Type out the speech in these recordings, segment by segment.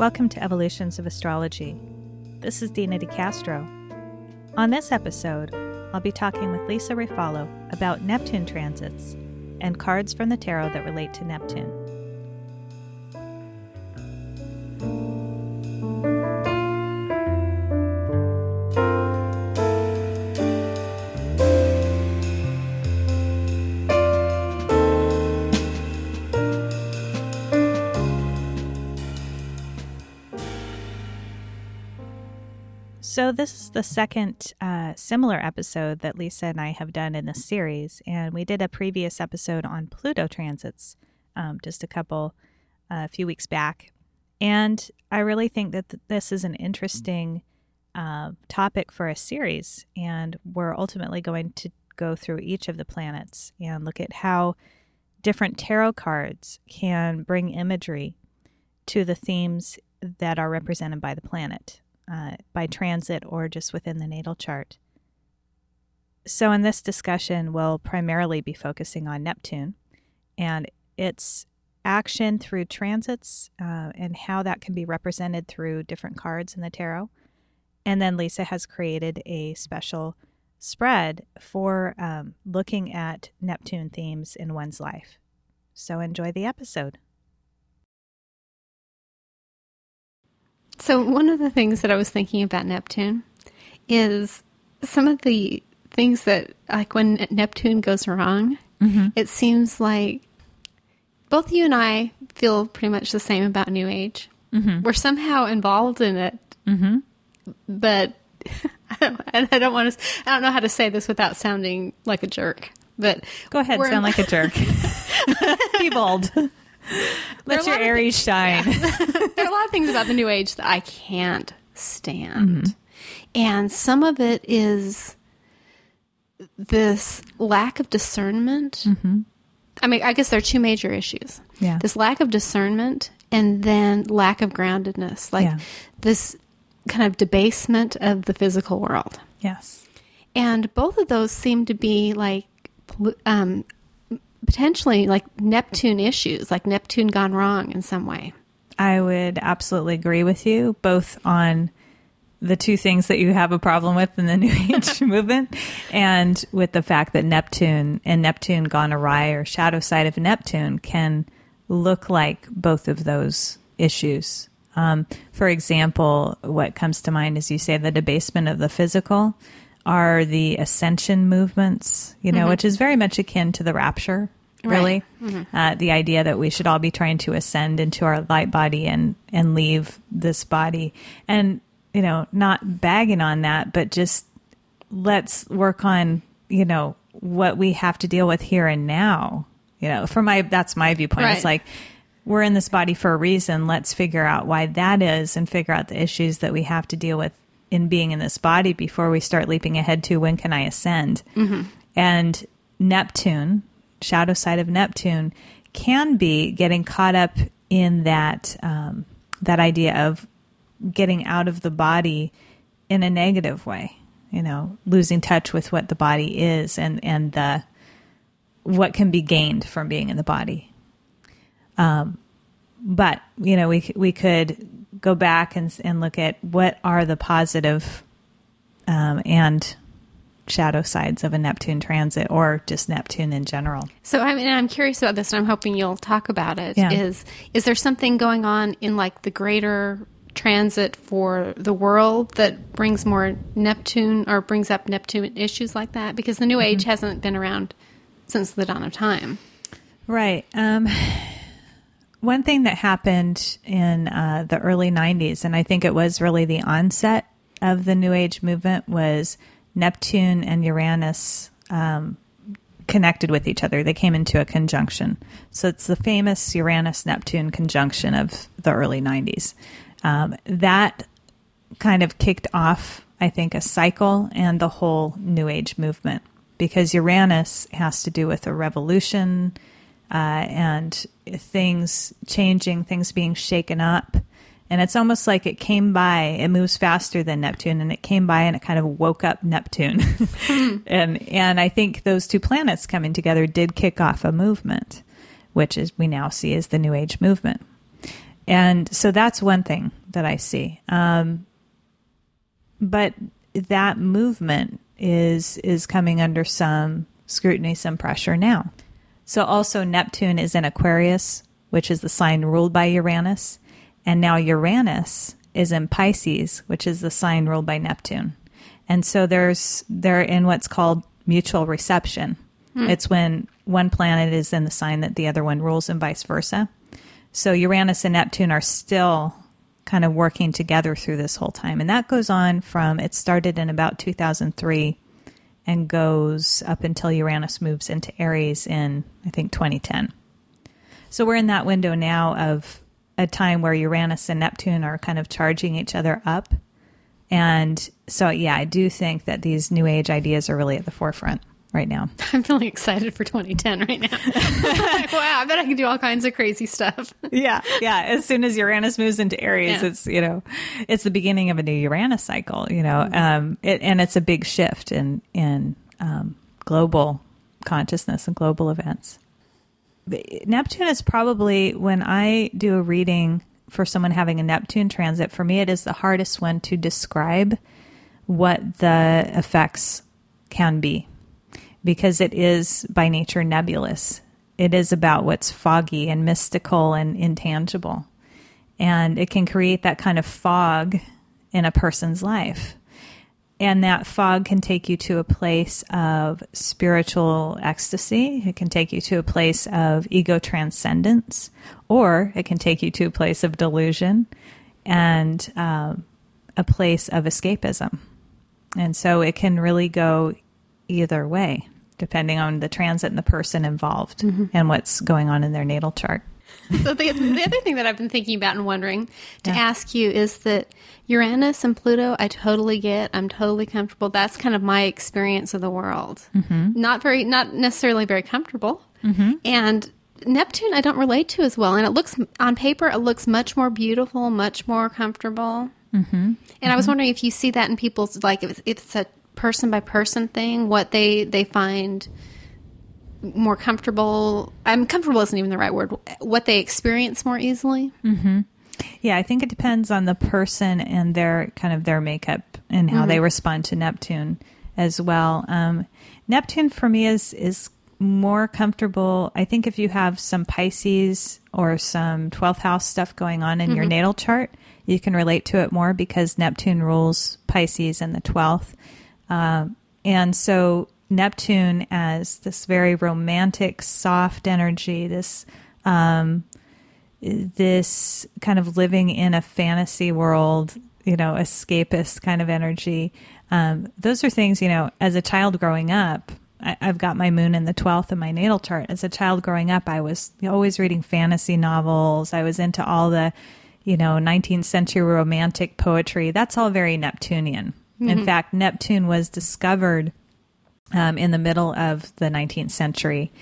Welcome to Evolutions of Astrology. This is Dina DeCastro. On this episode, I'll be talking with Lisa Refalo about Neptune transits and cards from the tarot that relate to Neptune. So, this is the second uh, similar episode that Lisa and I have done in this series. And we did a previous episode on Pluto transits um, just a couple, a uh, few weeks back. And I really think that th- this is an interesting uh, topic for a series. And we're ultimately going to go through each of the planets and look at how different tarot cards can bring imagery to the themes that are represented by the planet uh, by transit or just within the natal chart. So, in this discussion, we'll primarily be focusing on Neptune and its action through transits uh, and how that can be represented through different cards in the tarot. And then Lisa has created a special spread for um, looking at Neptune themes in one's life. So, enjoy the episode. So, one of the things that I was thinking about Neptune is some of the things that, like when Neptune goes wrong, mm-hmm. it seems like both you and I feel pretty much the same about New Age. Mm-hmm. We're somehow involved in it, mm-hmm. but I don't, want to. I don't know how to say this without sounding like a jerk. But go ahead, sound like a jerk. Be bold. Let your Aries shine. Yeah. there are a lot of things about the New Age that I can't stand. Mm-hmm. And some of it is this lack of discernment. Mm-hmm. I mean, I guess there are two major issues. Yeah. This lack of discernment and then lack of groundedness. Like yeah. this kind of debasement of the physical world. Yes. And both of those seem to be like um, potentially like Neptune issues, like Neptune gone wrong in some way. I would absolutely agree with you, both on the two things that you have a problem with in the New Age movement and with the fact that Neptune and Neptune gone awry or shadow side of Neptune can look like both of those issues. Um, for example, what comes to mind is you say the debasement of the physical are the ascension movements, you know, mm-hmm. which is very much akin to the rapture, really. Right. Mm-hmm. Uh, the idea that we should all be trying to ascend into our light body and, and leave this body. And, you know, not bagging on that, but just let's work on, you know, what we have to deal with here and now. You know, for my, that's my viewpoint. Right. It's like, we're in this body for a reason. Let's figure out why that is and figure out the issues that we have to deal with in being in this body before we start leaping ahead to when can I ascend. Mm-hmm. And Neptune, shadow side of Neptune, can be getting caught up in that um, that idea of getting out of the body in a negative way. You know, losing touch with what the body is and and the what can be gained from being in the body. Um, but you know, we we could go back and and look at what are the positive um, and shadow sides of a Neptune transit or just Neptune in general. So I mean I'm curious about this and I'm hoping you'll talk about it. Yeah. Is is there something going on in like the greater transit for the world that brings more Neptune or brings up Neptune issues like that? Because the new mm-hmm. age hasn't been around since the dawn of time. Right. Um one thing that happened in uh, the early 90s, and I think it was really the onset of the New Age movement, was Neptune and Uranus um, connected with each other. They came into a conjunction. So it's the famous Uranus Neptune conjunction of the early 90s. Um, that kind of kicked off, I think, a cycle and the whole New Age movement because Uranus has to do with a revolution uh, and things changing, things being shaken up. And it's almost like it came by, it moves faster than Neptune, and it came by and it kind of woke up Neptune. and and I think those two planets coming together did kick off a movement, which is we now see as the New Age movement. and so that's one thing that I see. Um, but that movement is is coming under some scrutiny, some pressure now. So also Neptune is in Aquarius, which is the sign ruled by Uranus, and now Uranus is in Pisces, which is the sign ruled by Neptune. And so there's they're in what's called mutual reception. Hmm. It's when one planet is in the sign that the other one rules and vice versa. So Uranus and Neptune are still kind of working together through this whole time. And that goes on from it started in about 2003 and goes up until Uranus moves into Aries in I think 2010. So we're in that window now of a time where Uranus and Neptune are kind of charging each other up. And so, yeah, I do think that these new age ideas are really at the forefront right now. I'm feeling excited for 2010 right now. like, wow, I bet I can do all kinds of crazy stuff. Yeah, yeah. As soon as Uranus moves into Aries, Yeah. it's you know, it's the beginning of a new Uranus cycle. You know, um, it, and it's a big shift in in um, global consciousness and global events. Neptune is probably when I do a reading for someone having a Neptune transit. For me, it is the hardest one to describe what the effects can be because it is by nature nebulous. It is about what's foggy and mystical and intangible. And it can create that kind of fog in a person's life. And that fog can take you to a place of spiritual ecstasy. It can take you to a place of ego transcendence, or it can take you to a place of delusion and um, a place of escapism. And so it can really go either way, depending on the transit and the person involved and what's going on in their natal chart. So the, the other thing that I've been thinking about and wondering to ask you is that Uranus and Pluto, I totally get. I'm totally comfortable. That's kind of my experience of the world. Mm-hmm. Not very, not necessarily very comfortable. Mm-hmm. And Neptune, I don't relate to as well. And it looks on paper, it looks much more beautiful, much more comfortable. Mm-hmm. And I was mm-hmm. wondering if you see that in people's like if it's, if it's a person by person thing, what they they find more comfortable. I'm comfortable isn't even the right word. What they experience more easily. Yeah, I think it depends on the person and their kind of their makeup and how they respond to Neptune as well. Um, Neptune for me is is more comfortable. I think if you have some Pisces or some 12th house stuff going on in your natal chart, you can relate to it more because Neptune rules Pisces and the 12th. Um, and so Neptune as this very romantic, soft energy, this um, this kind of living in a fantasy world, you know, escapist kind of energy. Um, those are things, you know, as a child growing up, I, I've got my moon in the 12th in my natal chart. As a child growing up, I was always reading fantasy novels. I was into all the, you know, 19th century romantic poetry. That's all very Neptunian. In fact, Neptune was discovered um, in the middle of the 19th century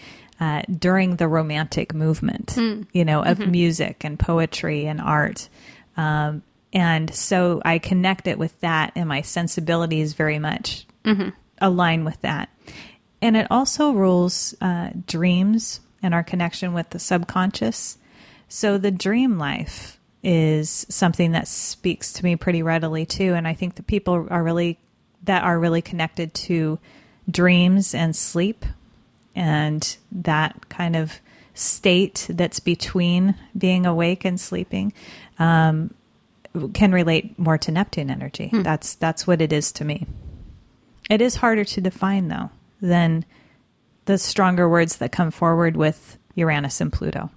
uh, during the Romantic movement, you know, of music and poetry and art. Um, and so I connect it with that, and my sensibilities very much align with that. And it also rules uh, dreams and our connection with the subconscious. So the dream life is something that speaks to me pretty readily too. And I think the people are really that are really connected to dreams and sleep and that kind of state that's between being awake and sleeping um, can relate more to Neptune energy. That's that's what it is to me. It is harder to define though than the stronger words that come forward with Uranus and Pluto.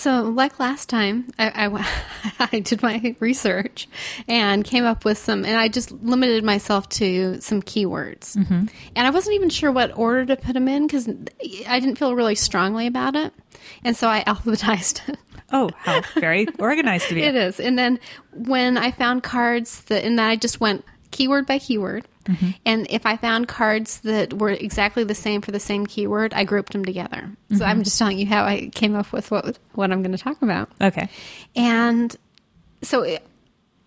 So, like last time, I, I, I did my research and came up with some, and I just limited myself to some keywords. Mm-hmm. And I wasn't even sure what order to put them in because I didn't feel really strongly about it. And so I alphabetized it. Oh, how very organized of you. It is. And then when I found cards that, and then I just went keyword by keyword. Mm-hmm. And if I found cards that were exactly the same for the same keyword, I grouped them together. So I'm mm-hmm. just telling you how I came up with what what I'm going to talk about. Okay. And so it,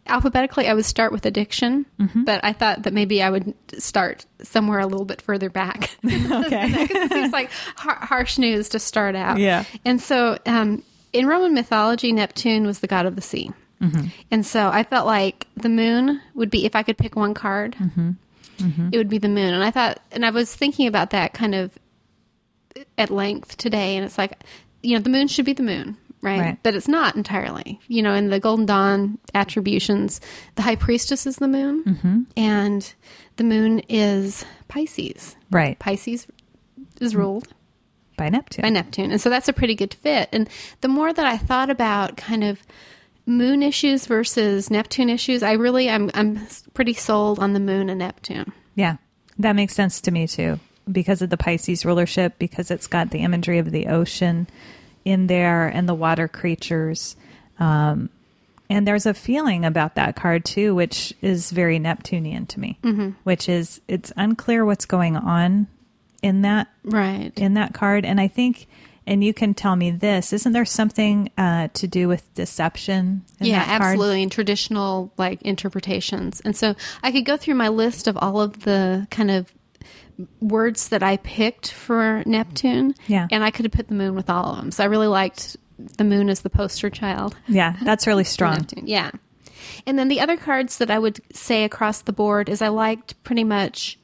alphabetically, I would start with addiction, mm-hmm. but I thought that maybe I would start somewhere a little bit further back. Okay. It seems like har- harsh news to start out. Yeah. And so um, in Roman mythology, Neptune was the god of the sea. Mm-hmm. And so I felt like the moon would be, if I could pick one card, mm-hmm. Mm-hmm. it would be the moon. And I thought, and I was thinking about that kind of at length today. And it's like, you know, the moon should be the moon, right? Right. But it's not entirely. You know, in the Golden Dawn attributions, the high priestess is the moon, and the moon is Pisces. Right. Pisces is ruled By Neptune. by Neptune. And so that's a pretty good fit. And the more that I thought about kind of moon issues versus Neptune issues, I really I'm I'm pretty sold on the moon and Neptune. Yeah, that makes sense to me too, because of the Pisces rulership, because it's got the imagery of the ocean in there and the water creatures. Um, and there's a feeling about that card too, which is very Neptunian to me, mm-hmm. which is it's unclear what's going on in that Right. in that card. And I think, and you can tell me this, isn't there something uh, to do with deception? In yeah, that card? absolutely. in traditional like interpretations. And so I could go through my list of all of the kind of words that I picked for Neptune. Yeah. And I could have put the moon with all of them. So I really liked the moon as the poster child. Yeah, that's really strong. Yeah. And then the other cards that I would say across the board is I liked pretty much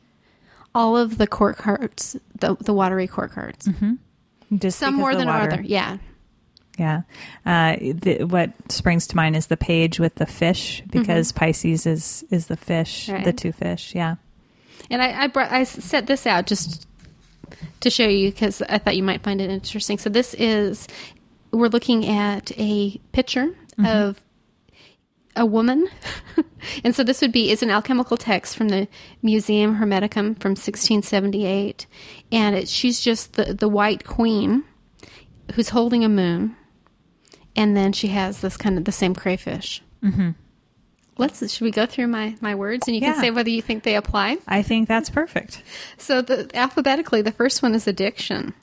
all of the court cards, the the watery court cards. Just Some more than water. other. Yeah. Yeah. Uh, the, what springs to mind is the page with the fish because Pisces is is the fish, Mm-hmm. Right. the two fish. Yeah. And I I, brought, I set this out just to show you because I thought you might find it interesting. So this is we're looking at a picture of a woman, and so this would be is an alchemical text from the Museum Hermeticum from 1678, and it, she's just the the white queen who's holding a moon, and then she has this kind of the same crayfish. Mm-hmm. Let's should we go through my my words and you Yeah. can say whether you think they apply. I think that's perfect. So the alphabetically, the first one is addiction,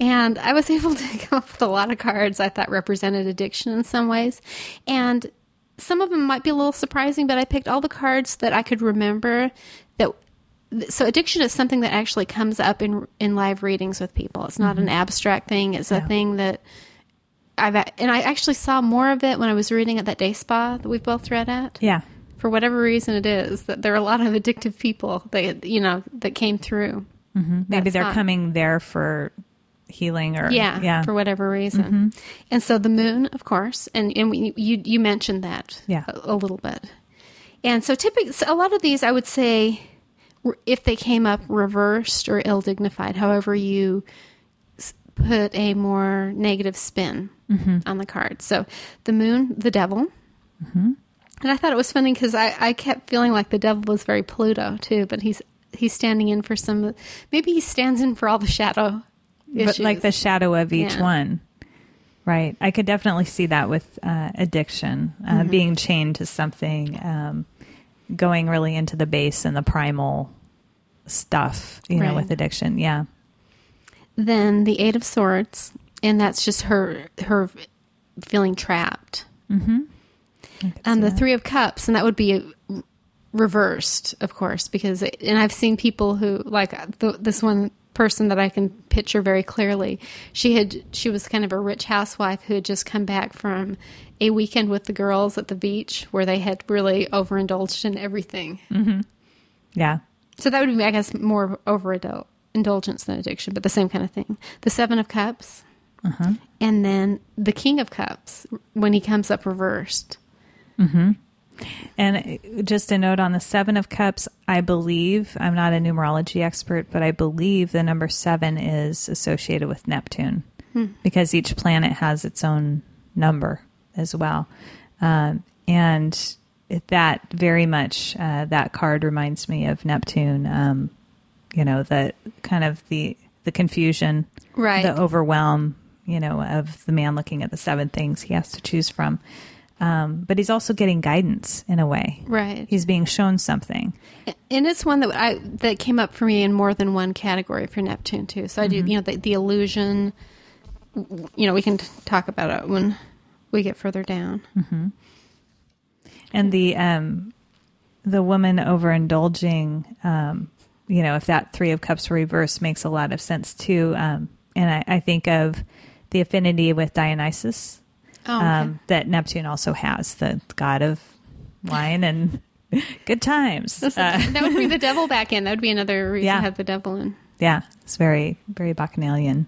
and I was able to come up with a lot of cards I thought represented addiction in some ways, and some of them might be a little surprising, but I picked all the cards that I could remember. That so addiction is something that actually comes up in in live readings with people. It's not an mm-hmm. abstract thing. It's a thing that. I've, and I actually saw more of it when I was reading at that day spa that we've both read at Yeah. for whatever reason it is that there are a lot of addictive people that you know that came through mm-hmm. Maybe That's they're not- coming there for healing or yeah, yeah. for whatever reason mm-hmm. and so the moon of course and and we, you you mentioned that Yeah. a, a little bit and so typically so a lot of these i would say if they came up reversed or ill dignified however you put a more negative spin mm-hmm. on the card so the moon the devil mm-hmm. and I thought it was funny because I, I kept feeling like the devil was very Pluto too, but he's he's standing in for some. Maybe he stands in for all the shadow but like the shadow of each Yeah. one. Right. I could definitely see that with uh, addiction, uh, Mm-hmm. being chained to something, um, going really into the base and the primal stuff, you know, with addiction. Yeah. then the Eight of Swords, and that's just her her feeling trapped. Could And the that. Three of Cups, and that would be reversed, of course, because and I've seen people who like the, this one person that I can picture very clearly. She had she was kind of a rich housewife who had just come back from a weekend with the girls at the beach where they had really overindulged in everything. Mm-hmm. Yeah. So that would be, I guess, more overindulgence than addiction, but the same kind of thing. The Seven of Cups, uh-huh. and then the King of Cups when he comes up reversed. Mm-hmm. And uh, just a note on the Seven of Cups, I believe, I'm not a numerology expert, but I believe the number seven is associated with Neptune because each planet has its own number as well. Um, and that very much, uh, that card reminds me of Neptune, um, you know, the kind of the, the confusion, Right. the overwhelm, you know, of the man looking at the seven things he has to choose from. Um, but he's also getting guidance in a way. Right. He's being shown something. and it's one that I that came up for me in more than one category for Neptune too. So I do, you know, the, the illusion. You know, we can talk about it when we get further down. And the um, the woman overindulging, um, you know, if that three of cups reverse makes a lot of sense too. Um, and I, I think of the affinity with Dionysus Oh, okay. um, that Neptune also has, the god of wine and good times. Uh, that would be the devil back in. That would be another reason Yeah. to have the devil in. yeah, it's very, very bacchanalian.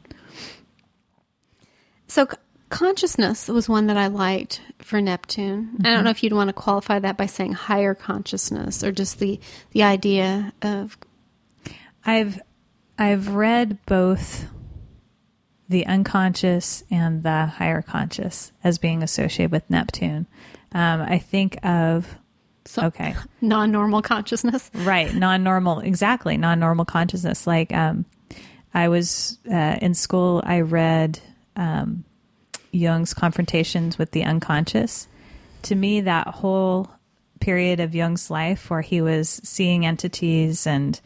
So c- consciousness was one that I liked for Neptune. I Mm-hmm. don't know if you'd want to qualify that by saying higher consciousness or just the the idea of I've I've read both the unconscious and the higher conscious as being associated with Neptune. Um, I think of so okay, non-normal consciousness. right, non-normal, exactly, non-normal consciousness. Like um, I was uh, in school, I read um, Jung's confrontations with the unconscious. To me, that whole period of Jung's life where he was seeing entities and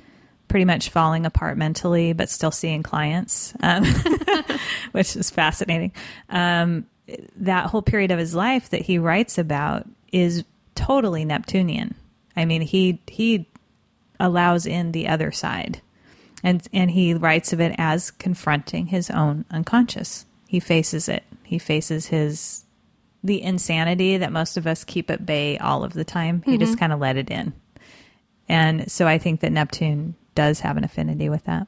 pretty much falling apart mentally, but still seeing clients, um, which is fascinating. Um, that whole period of his life that he writes about is totally Neptunian. I mean, he he allows in the other side, and and he writes of it as confronting his own unconscious. He faces it. He faces his the insanity that most of us keep at bay all of the time. He just kind of let it in. And so I think that Neptune does have an affinity with that.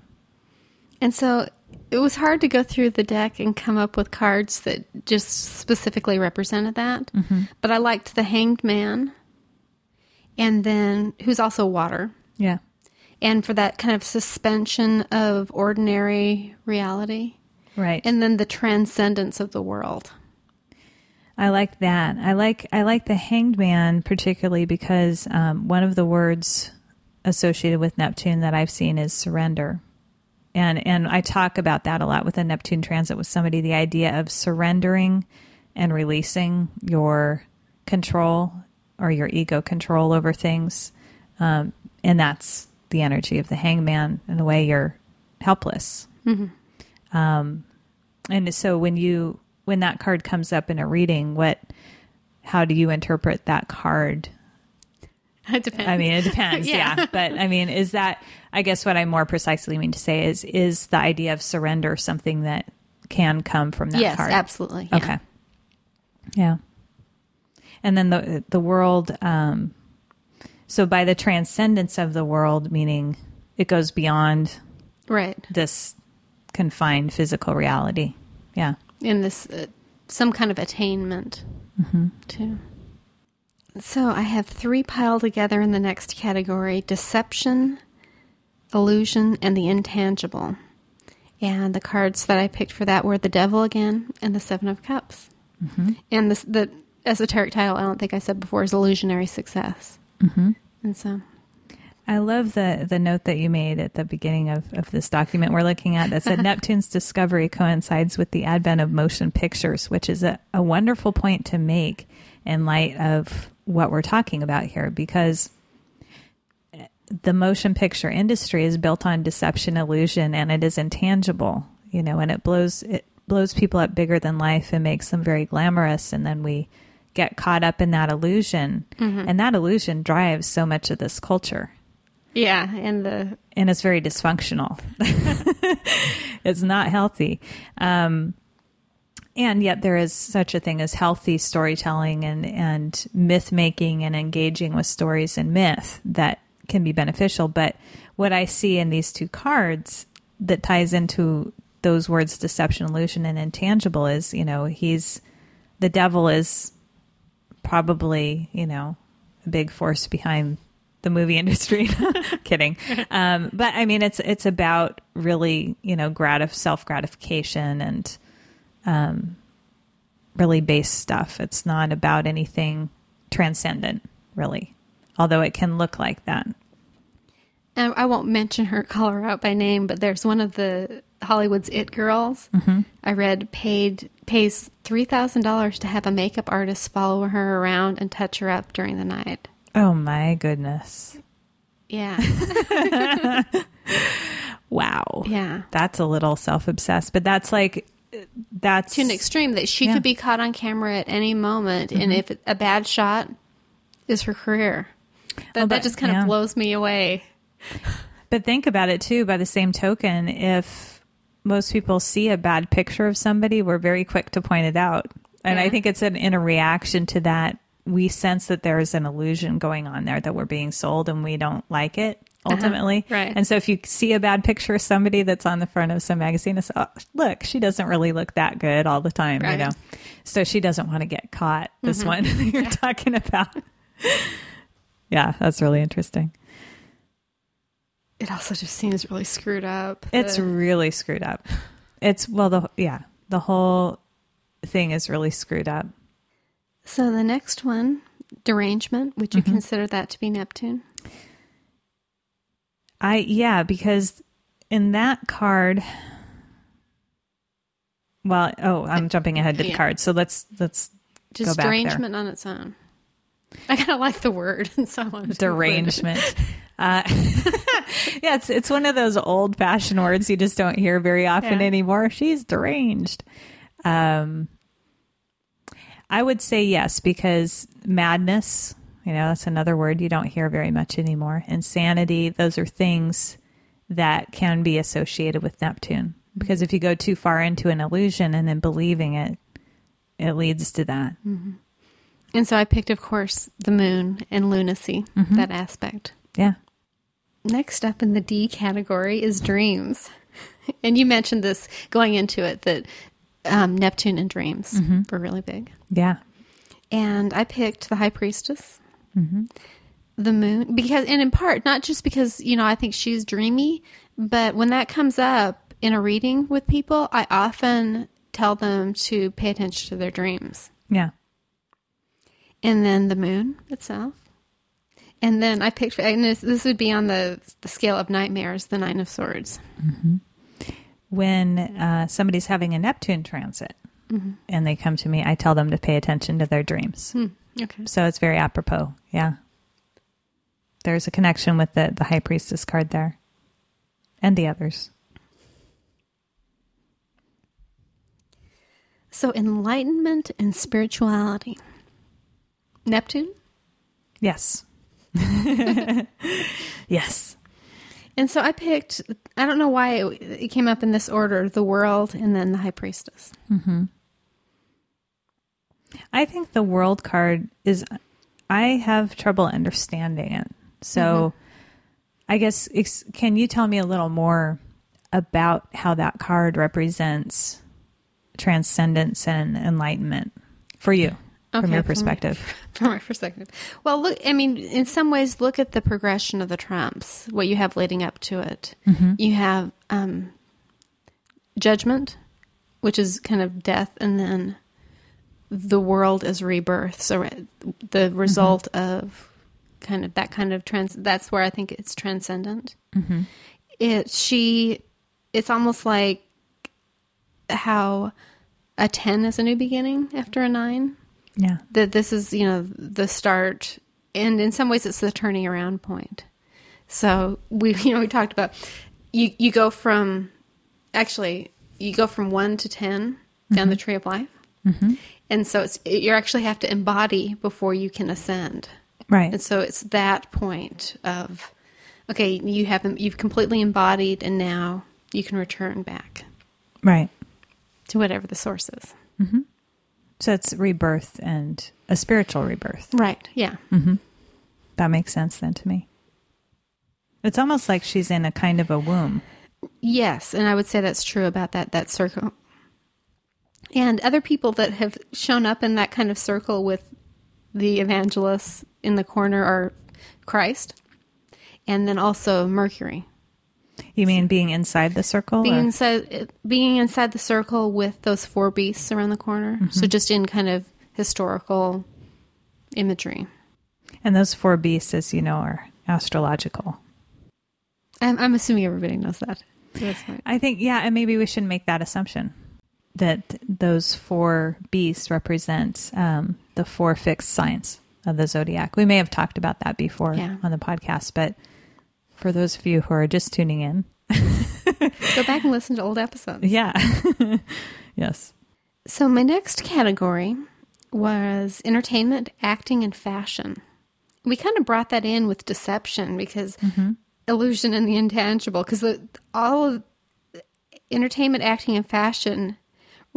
And so it was hard to go through the deck and come up with cards that just specifically represented that. Mm-hmm. But I liked the Hanged Man, and then who's also water, Yeah. and for that kind of suspension of ordinary reality, Right. and then the transcendence of the world. I like that. I like I like the hanged man particularly because um, one of the words associated with Neptune that I've seen is surrender, and and I talk about that a lot with a Neptune transit with somebody. The idea of surrendering and releasing your control or your ego control over things, um, and that's the energy of the hangman. In the way, you're helpless. Um, and so when you when that card comes up in a reading, what how do you interpret that card? It depends. I mean, it depends, Yeah. yeah. But I mean, is that I guess what I more precisely mean to say is is the idea of surrender something that can come from that yes, card? absolutely. yeah. Okay. Yeah. And then the the world um so by the transcendence of the world meaning it goes beyond Right. this confined physical reality. Yeah. in this uh, some kind of attainment too. So I have three piled together in the next category: deception, illusion, and the intangible. And the cards that I picked for that were the Devil again and the Seven of Cups. And this, the esoteric title I don't think I said before is illusionary success. Mm-hmm. And so I love the the note that you made at the beginning of, of this document we're looking at that said Neptune's discovery coincides with the advent of motion pictures, which is a, a wonderful point to make in light of what we're talking about here because the motion picture industry is built on deception illusion and it is intangible you know and it blows it blows people up bigger than life and makes them very glamorous and then we get caught up in that illusion and that illusion drives so much of this culture yeah, and the and it's very dysfunctional. it's not healthy. Um, and yet there is such a thing as healthy storytelling and, and myth making and engaging with stories and myth that can be beneficial. But what I see in these two cards that ties into those words deception, illusion, and intangible is, you know, he's the devil is probably, you know, a big force behind the movie industry. Kidding. Um, but I mean, it's, it's about really, you know, gratif- self gratification and, um, really base stuff. It's not about anything transcendent, really, although it can look like that. And I won't mention her, call her out by name, but there's one of the Hollywood's It Girls. I read paid pays three thousand dollars to have a makeup artist follow her around and touch her up during the night. Oh my goodness. Yeah, Wow. yeah. That's a little self obsessed, but that's like, that's To an extreme that she Yeah. could be caught on camera at any moment, and mm-hmm. if a bad shot is her career, that, Well, that just kind yeah. of blows me away. But think about it too, by the same token, if most people see a bad picture of somebody, we're very quick to point it out. And I think it's an, in a reaction to that. We sense that there's an illusion going on there that we're being sold and we don't like it ultimately. Uh-huh. Right. And so if you see a bad picture of somebody that's on the front of some magazine, it's, oh, look, she doesn't really look that good all the time, you Right. Mm-hmm. know? So she doesn't want to get caught. This one that you're talking about. yeah, that's really interesting. It also just seems really screwed up. It's The- really screwed up. It's, well, the, yeah, the whole thing is really screwed up. so the next one, derangement. Would you consider that to be Neptune? I yeah, because in that card well, oh, I'm jumping ahead to the Yeah. card. So let's let's Just go back there. derangement on its own. I kind of like the word, and so I wanted to include it. derangement. Uh, yeah, it's it's one of those old fashioned words you just don't hear very often Yeah. anymore. She's deranged. Um, I would say yes because madness, you know, that's another word you don't hear very much anymore. Insanity, those are things that can be associated with Neptune. Because if you go too far into an illusion and then believing it, it leads to that. And so I picked, of course, the moon and lunacy, Mm-hmm. that aspect. Yeah. Next up in the D category is dreams. And you mentioned this going into it that um, Neptune and dreams Mm-hmm. were really big. Yeah. And I picked the High Priestess, Mm-hmm. the moon, because, and in part, not just because, you know, I think she's dreamy, but when that comes up in a reading with people, I often tell them to pay attention to their dreams. Yeah. and then the moon itself. And then I picked, and this, this would be on the, the scale of nightmares, the Nine of Swords. Mm-hmm. when uh, somebody's having a Neptune transit mm-hmm. and they come to me, I tell them to pay attention to their dreams. Hmm. Okay. So it's very apropos. Yeah. There's a connection with the, the High Priestess card there and the others. So enlightenment and spirituality. Neptune. Yes. yes. And so I picked, I don't know why it, it came up in this order the world and then the High Priestess. Mm-hmm. I think the world card is, I have trouble understanding it. So I guess, ex- can you tell me a little more about how that card represents transcendence and enlightenment for you, from Okay, your from- perspective? From my perspective. Well, look, I mean, in some ways, look at the progression of the trumps, what you have leading up to it. You have um, judgment, which is kind of death, and then the world is rebirth. So the mm-hmm. result of kind of that kind of trans, that's where I think it's transcendent. Mm-hmm. It, she, it's almost like how a 10 is a new beginning after a 9 Yeah. that this is you know the start and in some ways it's the turning around point. So we you know we talked about you you go from actually you go from 1 to 10 down mm-hmm. the tree of life and so it's you actually have to embody before you can ascend Right. and so it's that point of okay you have you've completely embodied and now you can return back right. to whatever the source is mm-hmm. So it's rebirth and a spiritual rebirth. right yeah mm-hmm. That makes sense then to me. It's almost like she's in a kind of a womb. Yes, and I would say that's true about that that circle. And other people that have shown up in that kind of circle with the evangelists in the corner are Christ, and then also Mercury. You mean being inside the circle? Being or- inside, being inside the circle with those four beasts around the corner. Mm-hmm. So just in kind of historical imagery. and those four beasts, as you know, are astrological. I'm, I'm assuming everybody knows that. I think, yeah, and maybe we shouldn't make that assumption that those four beasts represent um, the four fixed signs of the zodiac. We may have talked about that before Yeah. on the podcast, but for those of you who are just tuning in, Go back and listen to old episodes. yeah, yes, So my next category was entertainment, acting, and fashion. We kind of brought that in with deception because illusion and the intangible, because all of entertainment, acting, and fashion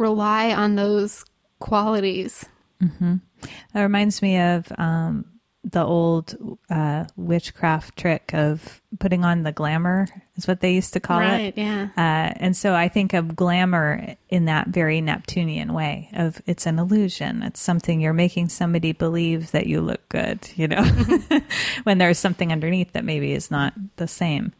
rely on those qualities. That reminds me of um, the old uh, witchcraft trick of putting on the glamour, is what they used to call right, it. yeah. Uh, and so I think of glamour in that very Neptunian way of it's an illusion. It's something you're making somebody believe that you look good, you know, when there's something underneath that maybe is not the same.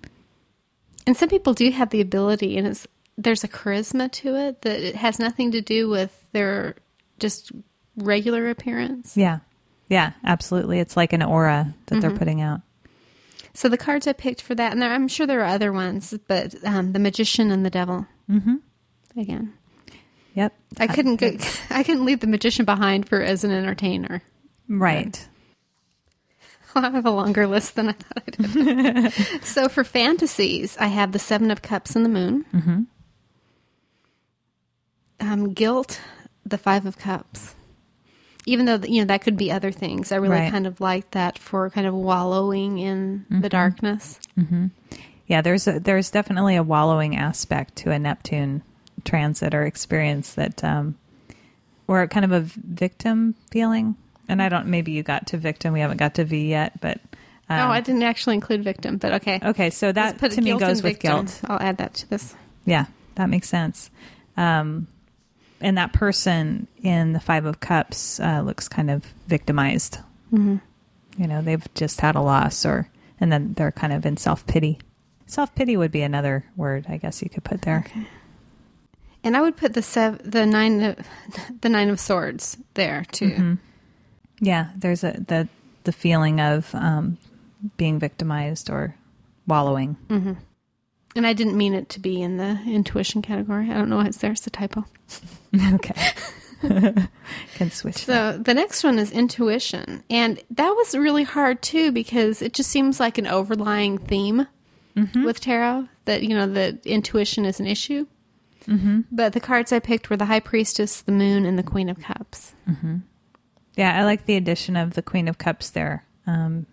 And some people do have the ability, and it's there's a charisma to it that it has nothing to do with their just regular appearance. Yeah. Yeah, absolutely. It's like an aura that they're putting out. So the cards I picked for that, and there, I'm sure there are other ones, but um, the magician and the devil. Mm-hmm. Again, Yep. I couldn't go, I couldn't leave the magician behind for as an entertainer. Right. I have a longer list than I thought I did. so for fantasies, I have the Seven of Cups and the Moon. Mm-hmm. Um, guilt, the Five of Cups. Even though you know that could be other things, I really Right. kind of like that for kind of wallowing in the darkness. Yeah, there's a, there's definitely a wallowing aspect to a Neptune transit or experience that, um, or kind of a victim feeling. And I don't. Maybe you got to victim. We haven't got to V yet, but um, oh, I didn't actually include victim, but okay. okay. So that to me goes with victim. guilt. I'll add that to this. Yeah, that makes sense. Um, and that person in the Five of Cups uh, looks kind of victimized. Mm-hmm. You know, they've just had a loss, or and then they're kind of in self pity. Self pity would be another word, I guess you could put there. And I would put the sev- the nine of, the nine of swords there too. Mm-hmm. Yeah, there's a the the feeling of um, being victimized or wallowing. And I didn't mean it to be in the intuition category. I don't know why it's there. It's a typo. okay, can switch. So the next one is intuition. And that was really hard too because it just seems like an overlying theme with tarot that, you know, that intuition is an issue. Mm-hmm. But the cards I picked were the High Priestess, the Moon, and the Queen of Cups. Yeah, I like the addition of the Queen of Cups there, um,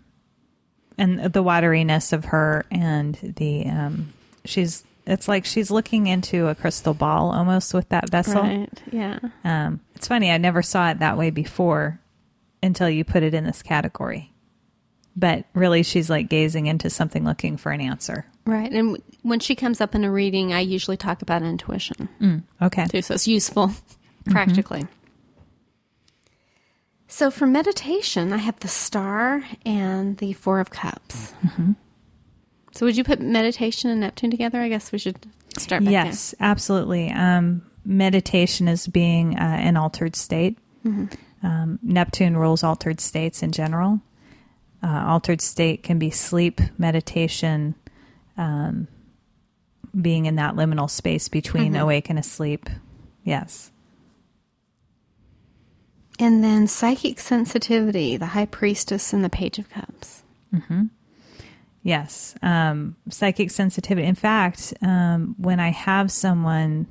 and the wateriness of her, and the um, she's. It's like she's looking into a crystal ball almost with that vessel. Right. Yeah. Um, it's funny, I never saw it that way before until you put it in this category. But really, she's like gazing into something, looking for an answer. Right. And when she comes up in a reading, I usually talk about intuition. Mm, okay. too, so it's useful mm-hmm. practically. So for meditation, I have the star and the four of cups. Mm-hmm. So would you put meditation and Neptune together? I guess we should start back Yes, absolutely. Um, meditation is being uh, an altered state. Um, Neptune rules altered states in general. Uh, altered state can be sleep, meditation, um, being in that liminal space between awake and asleep. Yes. And then psychic sensitivity, the high priestess and the page of cups. Yes. Um, psychic sensitivity. In fact, um, when I have someone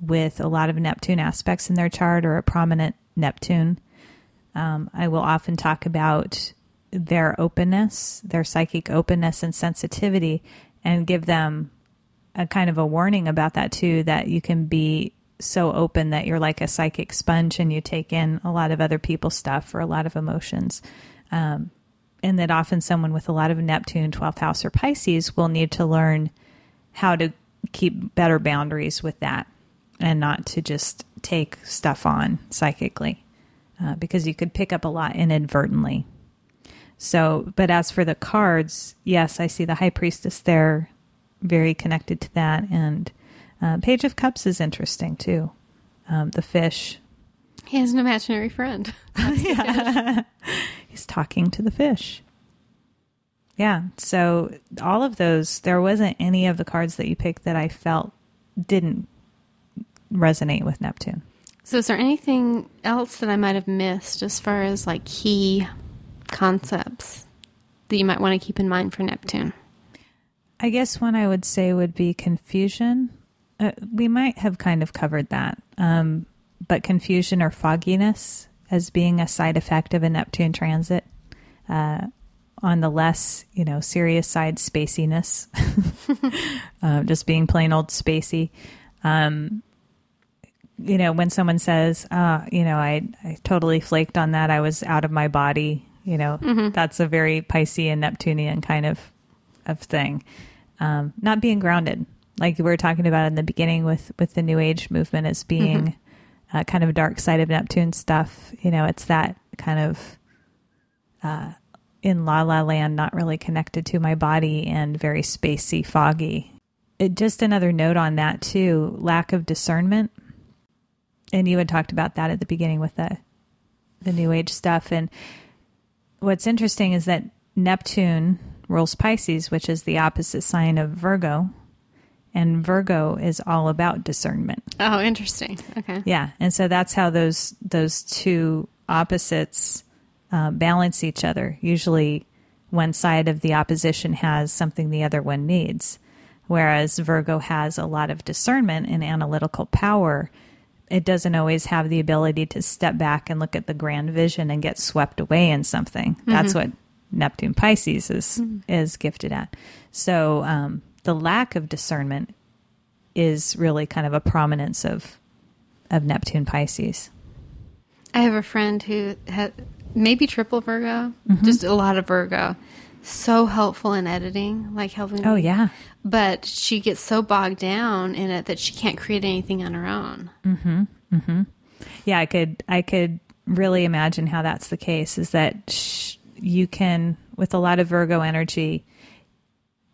with a lot of Neptune aspects in their chart or a prominent Neptune, um, I will often talk about their openness, their psychic openness and sensitivity, and give them a kind of a warning about that too that you can be so open that you're like a psychic sponge and you take in a lot of other people's stuff or a lot of emotions. Um, and that often someone with a lot of Neptune, 12th house, or Pisces will need to learn how to keep better boundaries with that and not to just take stuff on psychically uh, because you could pick up a lot inadvertently. So, but as for the cards, yes, I see the High Priestess there, very connected to that. And uh, Page of Cups is interesting too. Um, the fish, He has an imaginary friend. he's talking to the fish. Yeah. So all of those, there wasn't any of the cards that you picked that I felt didn't resonate with Neptune. So is there anything else that I might have missed as far as like key concepts that you might want to keep in mind for Neptune? I guess one I would say would be confusion. Uh, we might have kind of covered that, um, but confusion or fogginess as being a side effect of a Neptune transit. Uh, on the less, you know, serious side, spaciness, uh, just being plain old spacey. Um, you know, when someone says, uh, you know, I, I totally flaked on that, I was out of my body, you know, that's a very Piscean, Neptunian kind of of thing. Um, not being grounded, like we were talking about in the beginning with with the New Age movement, as being uh, kind of dark side of Neptune stuff. You know, it's that kind of uh, in La La Land, not really connected to my body, and very spacey, foggy. It, just another note on that too: lack of discernment. And you had talked about that at the beginning with the the New Age stuff, and what's interesting is that Neptune rules Pisces, which is the opposite sign of Virgo. And Virgo is all about discernment. Oh, interesting. Okay. Yeah, and so that's how those those two opposites uh, balance each other. Usually, one side of the opposition has something the other one needs, whereas Virgo has a lot of discernment and analytical power. It doesn't always have the ability to step back and look at the grand vision and get swept away in something. That's what Neptune Pisces is is gifted at. So um, the lack of discernment is really kind of a prominence of of Neptune Pisces. I have a friend who had maybe triple Virgo, Mm-hmm. just a lot of Virgo. So helpful in editing, like helping. Oh yeah, But she gets so bogged down in it that she can't create anything on her own. Mm-hmm. Mm-hmm. Yeah. I could I could really imagine how that's the case. Is that sh- you can with a lot of Virgo energy,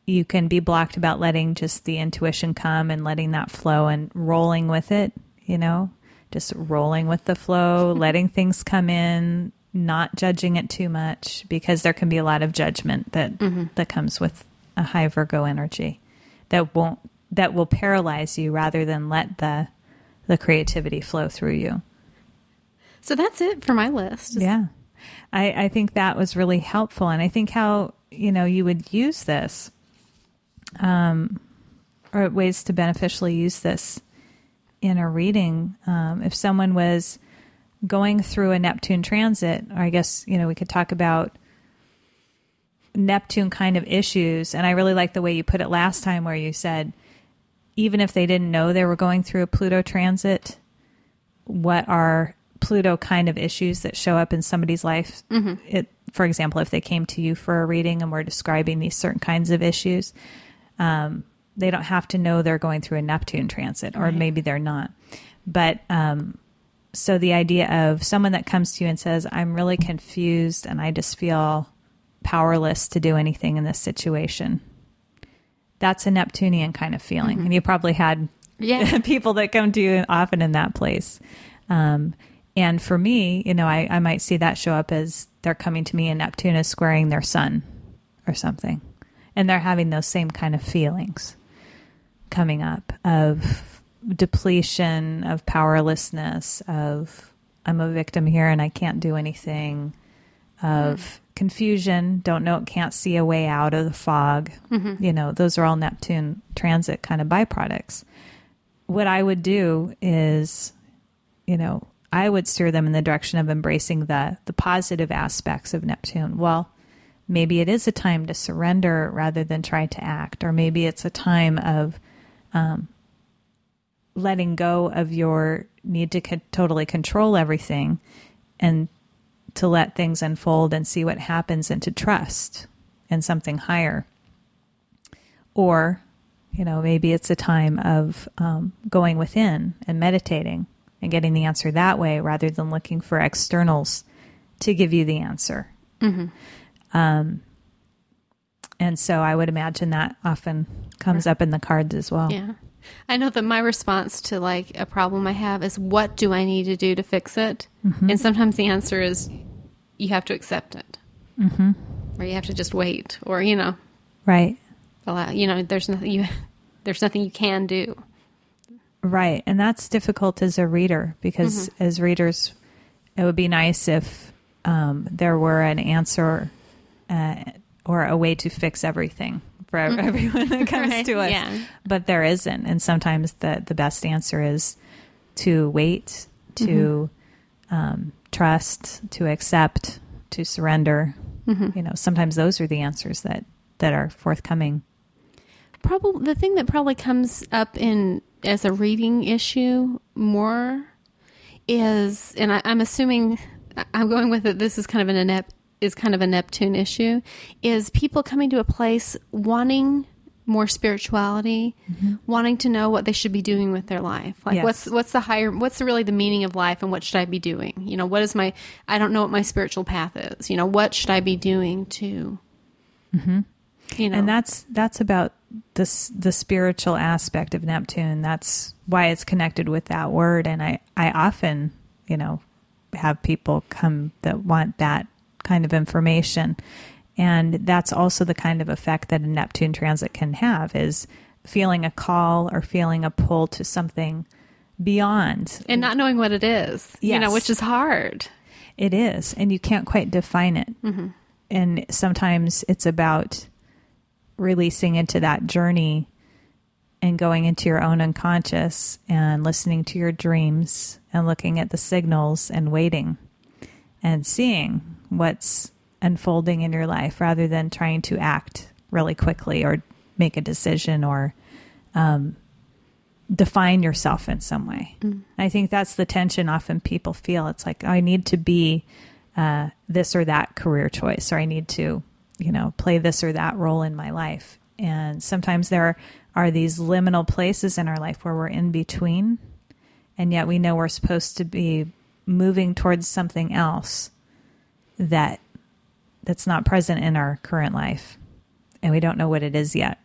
you can be blocked about letting just the intuition come and letting that flow and rolling with it. You know, just rolling with the flow, letting things come in, not judging it too much because there can be a lot of judgment that mm-hmm. that comes with a high Virgo energy that won't that will paralyze you rather than let the the creativity flow through you. So that's it for my list. Yeah. I, I think that was really helpful. And I think how, you know, you would use this, um, or ways to beneficially use this in a reading. Um, if someone was going through a Neptune transit, or I guess, you know, we could talk about Neptune kind of issues. And I really like the way you put it last time, where you said, even if they didn't know they were going through a Pluto transit, what are Pluto kind of issues that show up in somebody's life? It, for example, if they came to you for a reading and were describing these certain kinds of issues, um, they don't have to know they're going through a Neptune transit, or maybe they're not. But um, so the idea of someone that comes to you and says, "I'm really confused and I just feel powerless to do anything in this situation." That's a Neptunian kind of feeling, and you probably had Yeah. people that come to you often in that place. Um, and for me, you know, I, I might see that show up as they're coming to me and Neptune is squaring their sun or something. And they're having those same kind of feelings coming up of depletion, of powerlessness, of I'm a victim here and I can't do anything, of mm-hmm. confusion, don't know, can't see a way out of the fog. Mm-hmm. You know, those are all Neptune transit kind of byproducts what I would do is, you know, I would steer them in the direction of embracing the the positive aspects of Neptune. Well, maybe it is a time to surrender rather than try to act, or maybe it's a time of um, letting go of your need to co- totally control everything and to let things unfold and see what happens and to trust in something higher. Or you know, maybe it's a time of um, going within and meditating and getting the answer that way rather than looking for externals to give you the answer. Um, and so I would imagine that often comes up in the cards as well. Yeah. I know that my response to like a problem I have is what do I need to do to fix it? And sometimes the answer is you have to accept it. Mm-hmm. Or you have to just wait or you know, Right. allow, you know, there's nothing you there's nothing you can do. Right. And that's difficult as a reader because as readers, it would be nice if um, there were an answer uh, or a way to fix everything for ev- everyone that comes Right, to us. yeah. But there isn't. And sometimes the, the best answer is to wait, to um, trust, to accept, to surrender. You know, sometimes those are the answers that, that are forthcoming. Probably the thing that probably comes up in as a reading issue more is, and I, I'm assuming I'm going with it. This is kind of an inept is kind of a Neptune issue. Is people coming to a place wanting more spirituality, mm-hmm. wanting to know what they should be doing with their life. Like Yes. what's what's the higher what's really the meaning of life and what should I be doing? You know, what is my I don't know what my spiritual path is. You know, what should I be doing to mm-hmm. you know and that's that's about this the spiritual aspect of Neptune. That's why it's connected with that word. And I I often you know have people come that want that kind of information, and that's also the kind of effect that a Neptune transit can have is feeling a call or feeling a pull to something beyond and not knowing what it is. You know, which is hard. It is, and you can't quite define it. Mm-hmm. And sometimes it's about releasing into that journey and going into your own unconscious and listening to your dreams and looking at the signals and waiting and seeing what's unfolding in your life rather than trying to act really quickly or make a decision or um, define yourself in some way. I think that's the tension often people feel. It's like, I need to be uh, this or that career choice, or I need to, you know, play this or that role in my life. And sometimes there are these liminal places in our life where we're in between, and yet we know we're supposed to be moving towards something else that that's not present in our current life, and we don't know what it is yet.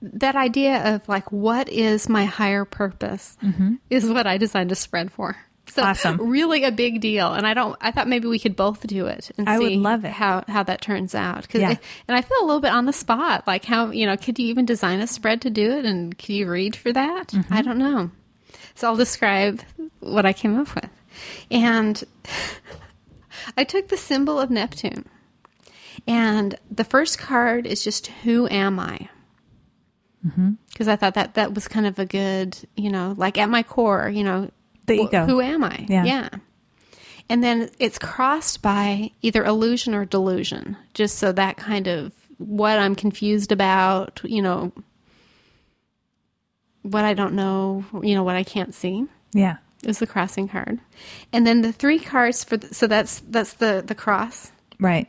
That idea of like what is my higher purpose is what I designed a spread for. So Awesome. really a big deal, and I don't. I thought maybe we could both do it and I would love it. how how that turns out. 'Cause Yeah. And I feel a little bit on the spot. Like how you know, could you even design a spread to do it, and could you read for that? Mm-hmm. I don't know. So I'll describe what I came up with, and I took the symbol of Neptune, and the first card is just who am I mm-hmm. because I thought that that was kind of a good, you know, like at my core, you know, The wh- ego. Who am I? Yeah. And then it's crossed by either illusion or delusion, just so that kind of what I'm confused about, you know, what I don't know, you know, what I can't see Yeah. Is the crossing card. And then the three cards for the, so that's that's the the cross. Right.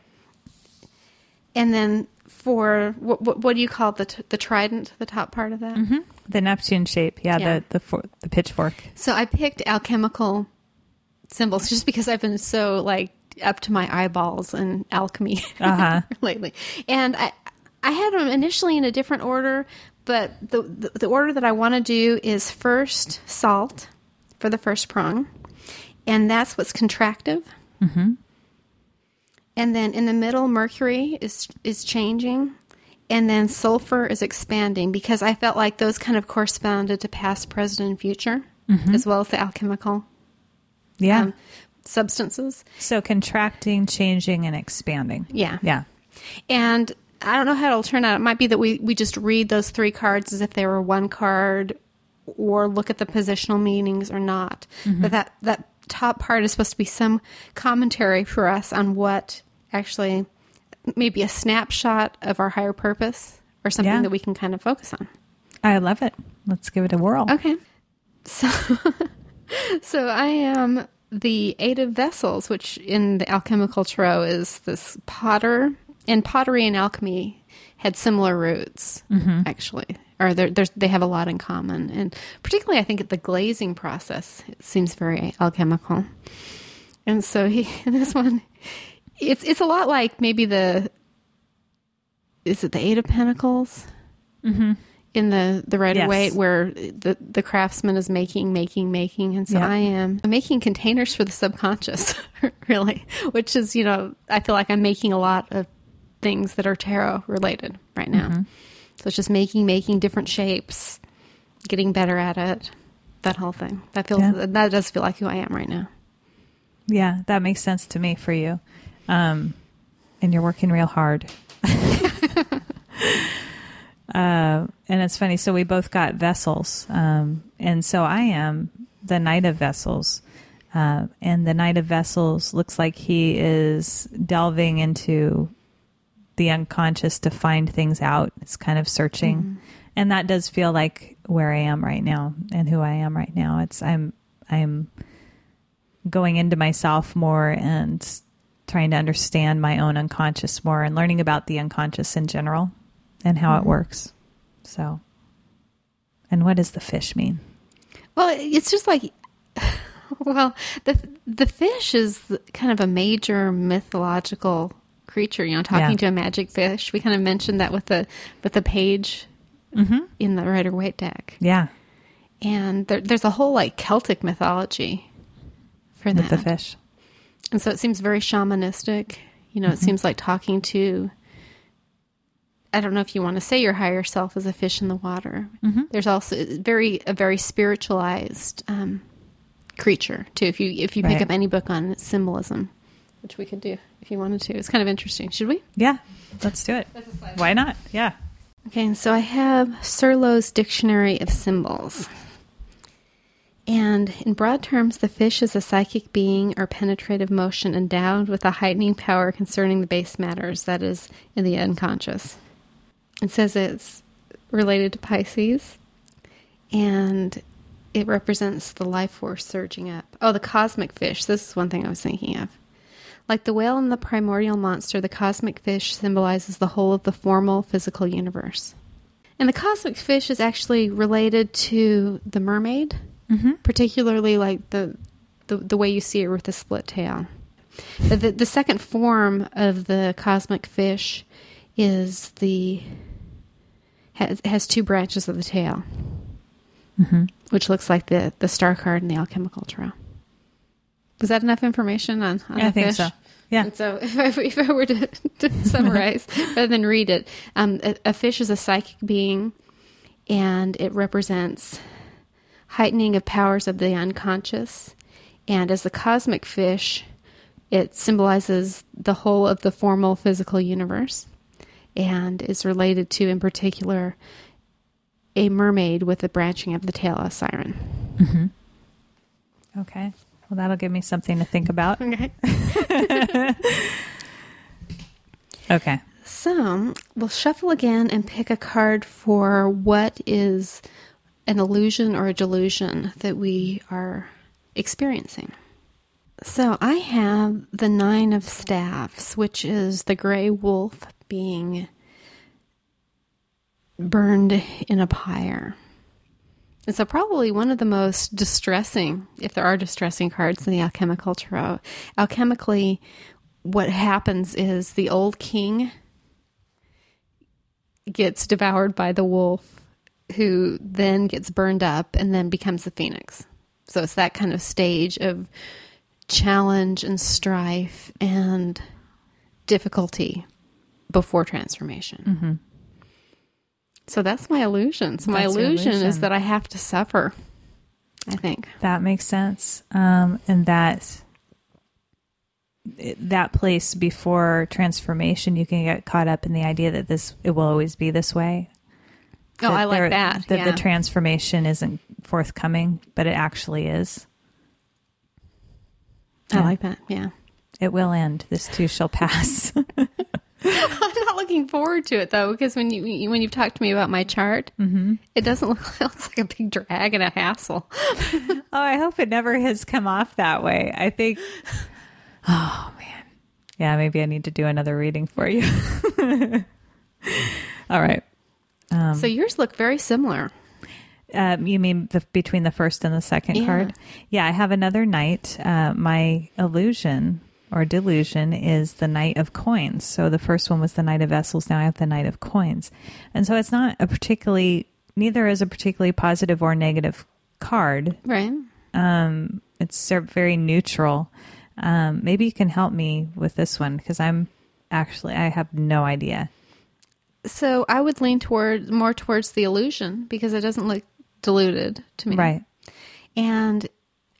And then for what what, what do you call the t- the trident, the top part of that? The Neptune shape. Yeah. Yeah. The the for, the pitchfork. So I picked alchemical symbols just because I've been so like up to my eyeballs in alchemy Uh-huh. lately. And I I had them initially in a different order, but the the, the order that I want to do is first salt for the first prong, and that's what's contractive. And then in the middle, mercury is is changing, and then sulfur is expanding because I felt like those kind of corresponded to past, present, and future, as well as the alchemical Yeah. um, substances. so contracting, changing, and expanding. Yeah. Yeah. And I don't know how it'll turn out. It might be that we, we just read those three cards as if they were one card or look at the positional meanings or not. Mm-hmm. But that, that top part is supposed to be some commentary for us on what actually maybe a snapshot of our higher purpose or something Yeah. that we can kind of focus on. I love it. Let's give it a whirl. Okay. So, so I am the Eight of Vessels, which in the alchemical tarot is this potter, and pottery and alchemy had similar roots, mm-hmm. actually, or they're, there's, they have a lot in common, and particularly I think the glazing process it seems very alchemical. And so he, this one, it's it's a lot like maybe the, is it the Eight of Pentacles? in the the Rider Yes. Waite where the the craftsman is making making making and so Yeah. I am making containers for the subconscious really which is you know I feel like I'm making a lot of things that are tarot related right now Mm-hmm. So it's just making making different shapes getting better at it that whole thing that feels Yeah. that does feel like who I am right now Yeah, that makes sense to me for you. Um, and you're working real hard. uh, and it's funny. So we both got vessels. Um, and so I am the Knight of Vessels. Uh, and the Knight of Vessels looks like he is delving into the unconscious to find things out. It's kind of searching. Mm-hmm. And that does feel like where I am right now and who I am right now. It's I'm I'm going into myself more and trying to understand my own unconscious more and learning about the unconscious in general and how it mm-hmm. works. So, and what does the fish mean? Well, it's just like, well, the the fish is kind of a major mythological creature. You know, talking Yeah. to a magic fish. We kind of mentioned that with the with the page mm-hmm. in the Rider Waite deck, Yeah, and there, there's a whole like Celtic mythology for with that. the fish. And so it seems very shamanistic. You know, it mm-hmm. seems like talking to. I don't know if you want to say your higher self as a fish in the water. Mm-hmm. There's also very a very spiritualized um, creature too. If you if you pick Right. up any book on symbolism, which we could do if you wanted to, it's kind of interesting. Should we? Yeah, let's do it. Why not? Yeah. Okay, and so I have Cirlot's Dictionary of Symbols. And in broad terms, the fish is a psychic being or penetrative motion endowed with a heightening power concerning the base matters, that is, in the unconscious. It says it's related to Pisces, and it represents the life force surging up. Oh, the cosmic fish. This is one thing I was thinking of. Like the whale and the primordial monster, the cosmic fish symbolizes the whole of the formal physical universe. And the cosmic fish is actually related to the mermaid, mm-hmm. particularly like the, the the way you see it with the split tail. The, the, the second form of the cosmic fish is the has, has two branches of the tail, mm-hmm. which looks like the the star card in the alchemical tarot. Was that enough information on, on I the think fish? so. Yeah. And so, if I, if I were to, to summarize rather than read it, um, a, a fish is a psychic being, and it represents heightening of powers of the unconscious. And as the cosmic fish, it symbolizes the whole of the formal physical universe, and is related to, in particular, a mermaid with the branching of the tail, of a siren. Okay. Well, that'll give me something to think about. Okay. Okay. So we'll shuffle again and pick a card for what is an illusion or a delusion that we are experiencing. So I have the Nine of Staffs, which is the gray wolf being burned in a pyre. And so, probably one of the most distressing, if there are distressing cards in the alchemical tarot. Uh, alchemically, what happens is the old king gets devoured by the wolf, who then gets burned up and then becomes the phoenix. So it's that kind of stage of challenge and strife and difficulty before transformation. Mm-hmm. So that's my illusion. So my That's your illusion, is that I have to suffer. I think. That makes sense. Um, and that that place before transformation, you can get caught up in the idea that this it will always be this way. Oh, I like there- that. That yeah. the transformation isn't forthcoming, but it actually is. I like that. Yeah. It will end. This too shall pass. I'm not looking forward to it though, because when you when you've talked to me about my chart, it doesn't look it looks like a big drag and a hassle. oh, I hope it never has come off that way. I think. Oh man, yeah. Maybe I need to do another reading for you. All right. so yours look very similar. Um, you mean the, between the first and the second Yeah. card? Yeah, I have another knight. Uh, my illusion or delusion is the knight of coins. So the first one was the knight of vessels. Now I have the knight of coins, and so it's not a particularly neither is a particularly positive or negative card. Right. Um, it's very neutral. Um, maybe you can help me with this one because I'm actually I have no idea. So I would lean toward more towards the illusion because it doesn't look diluted to me. Right. And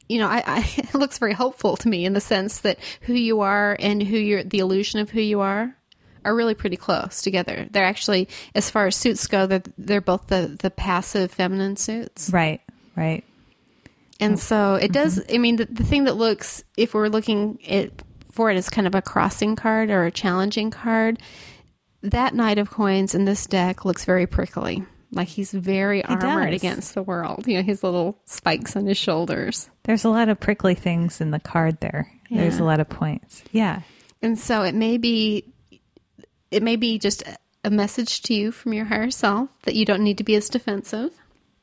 you know, I, I it looks very hopeful to me in the sense that who you are and who you're the illusion of who you are are really pretty close together. They're actually, as far as suits go, they're, they're both the, the passive feminine suits. Right. Right. And so it mm-hmm. does, I mean, the, the thing that looks, if we're looking at, for it as kind of a crossing card or a challenging card, that Knight of Coins in this deck looks very prickly. Like he's very armored does. against the world. You know, his little spikes on his shoulders. There's a lot of prickly things in the card there. There's a lot of points. Yeah. And so it may be it may be just a- a message to you from your higher self that you don't need to be as defensive.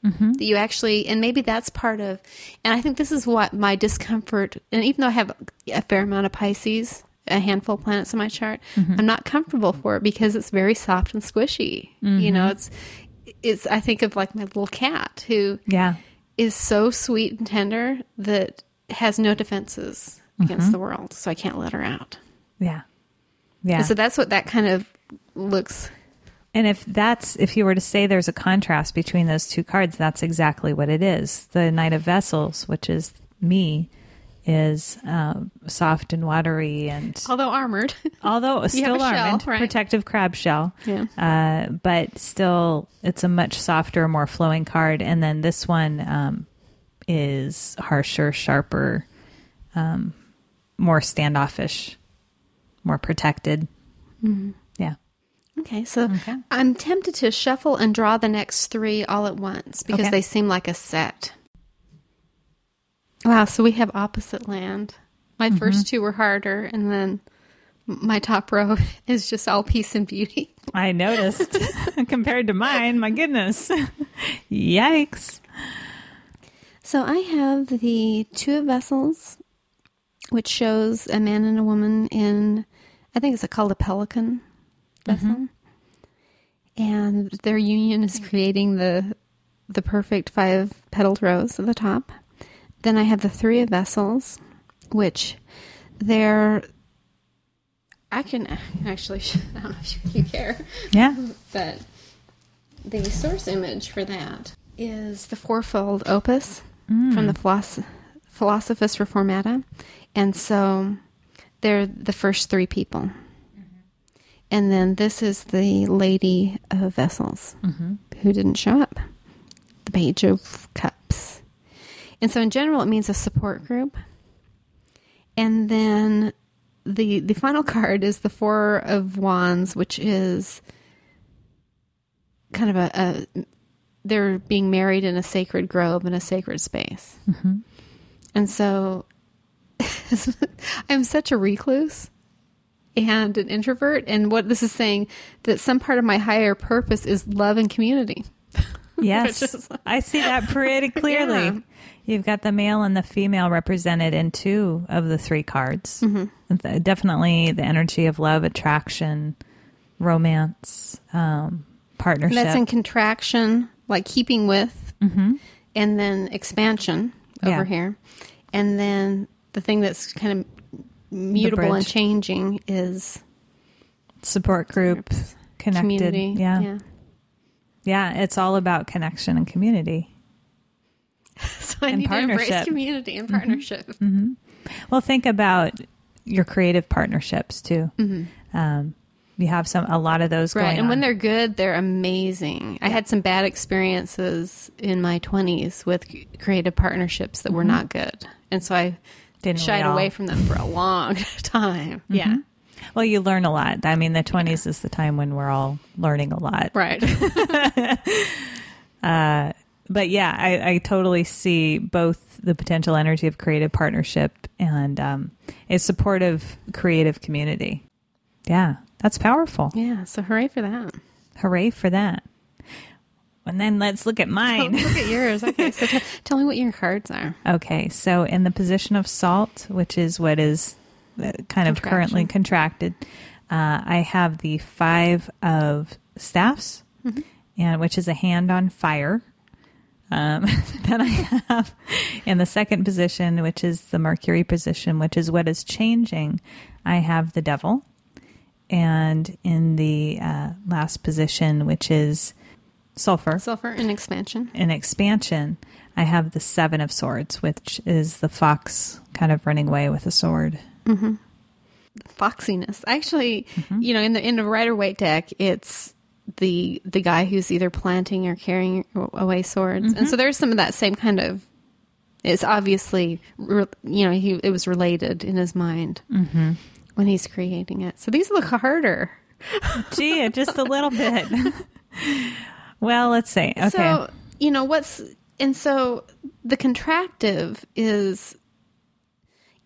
Mm-hmm. That you actually, and maybe that's part of, and I think this is what my discomfort, and even though I have a fair amount of Pisces, a handful of planets in my chart, mm-hmm. I'm not comfortable for it because it's very soft and squishy. You know, mm-hmm. it's, it's, I think of like my little cat who Yeah. is so sweet and tender that has no defenses against mm-hmm. the world. So I can't let her out. Yeah. Yeah. And so that's what that kind of looks. And if that's if you were to say there's a contrast between those two cards, that's exactly what it is. The Knight of Vessels, which is me, is um, soft and watery, and Although armored. although still shell, armored, right. protective crab shell, Yeah. uh, but still it's a much softer, more flowing card. And then this one um, is harsher, sharper, um, more standoffish, more protected. Yeah. okay, so Okay. I'm tempted to shuffle and draw the next three all at once because Okay. they seem like a set. Wow, so we have opposite land. My Mm-hmm. first two were harder, and then my top row is just all peace and beauty. I noticed compared to mine. My goodness. Yikes. So I have the Two of Vessels, which shows a man and a woman in, I think it's called a pelican vessel, and their union is creating the the perfect five petaled rose at the top. Then I have the Three of Vessels, which they're. I can actually. I don't know if you care. Yeah. But the source image for that is the fourfold opus from the mm. Philos- Philosophia Reformata. And so they're the first three people. Mm-hmm. And then this is the Lady of Vessels mm-hmm. who didn't show up, the Page of Cups. And so in general, it means a support group. And then the the final card is the Four of Wands, which is kind of a, a they're being married in a sacred grove in a sacred space. Mm-hmm. And so I'm such a recluse and an introvert. And what this is saying that some part of my higher purpose is love and community. Yes. Is- I see that pretty clearly. Yeah. You've got the male and the female represented in two of the three cards. Mm-hmm. Definitely the energy of love, attraction, romance, um, partnership. And that's in contraction, like keeping with, and then expansion over Yeah. here. And then the thing that's kind of mutable and changing is Support group, connected. community. Yeah. yeah. Yeah. It's all about connection and community. So I And need to embrace partnership. Mm-hmm. community and partnership. Well, think about your creative partnerships too. Mm-hmm. Um, you have some a lot of those Right. And when they're good, they're amazing. I had some bad experiences in my 20s with creative partnerships that were not good. And so I Mm-hmm. Didn't shied away from them for a long time. Yeah. Well, you learn a lot. I mean, the 20s is the time when we're all learning a lot. Right. But yeah, I, I totally see both the potential energy of creative partnership and um, a supportive creative community. Yeah, that's powerful. yeah. So hooray for that. Hooray for that. And then let's look at mine. Look at yours. Okay. So t- tell me what your cards are. Okay, so in the position of salt, which is what is uh, kind of currently contracted, uh, I have the five of staffs, and which is a hand on fire. Um, then I have in the second position, which is the Mercury position, which is what is changing. I have the devil, and in the uh, last position, which is sulfur, Sulfur and expansion. in expansion, I have the Seven of Swords, which is the fox kind of running away with a sword. Foxiness. Actually, Mm-hmm. you know, in the in the Rider Waite deck, it's the the guy who's either planting or carrying away swords, Mm-hmm. and so there's some of that same kind of. It's obviously, you know, he it was related in his mind Mm-hmm. when he's creating it. So these look harder. Gee, just a little bit. Well, let's say okay. So, you know, what's, and so the contractive is,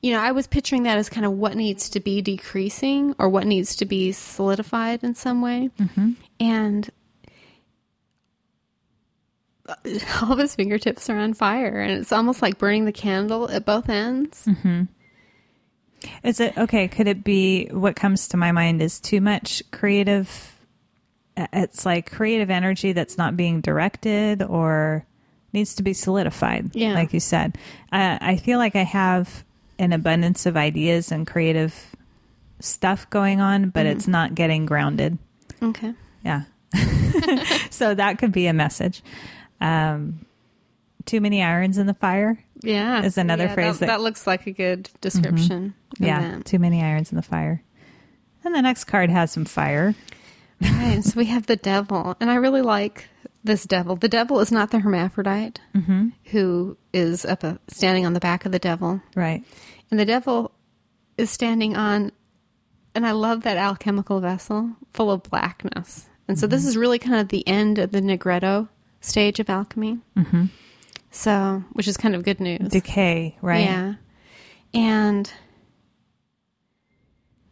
you know, I was picturing that as kind of what needs to be decreasing or what needs to be solidified in some way. Mm-hmm. And uh, all of his fingertips are on fire, and it's almost like burning the candle at both ends. Mm-hmm. Is it okay? Could it be what comes to my mind is too much creative? It's like creative energy that's not being directed or needs to be solidified. Yeah. like you said. Uh, I feel like I have an abundance of ideas and creative stuff going on, but it's not getting grounded. Okay. Yeah. so that could be a message. Um, too many irons in the fire. Yeah. Is another Yeah, phrase that, that- that looks like a good description. of Yeah, that. too many irons in the fire. And the next card has some fire. Right. So we have the devil, and I really like this devil. The devil is not the hermaphrodite who is up a, standing on the back of the devil, Right. and the devil is standing on, and I love that alchemical vessel full of blackness. And so this is really kind of the end of the Nigredo stage of alchemy. Mm-hmm. So, which is kind of good news. Decay, right? Yeah. And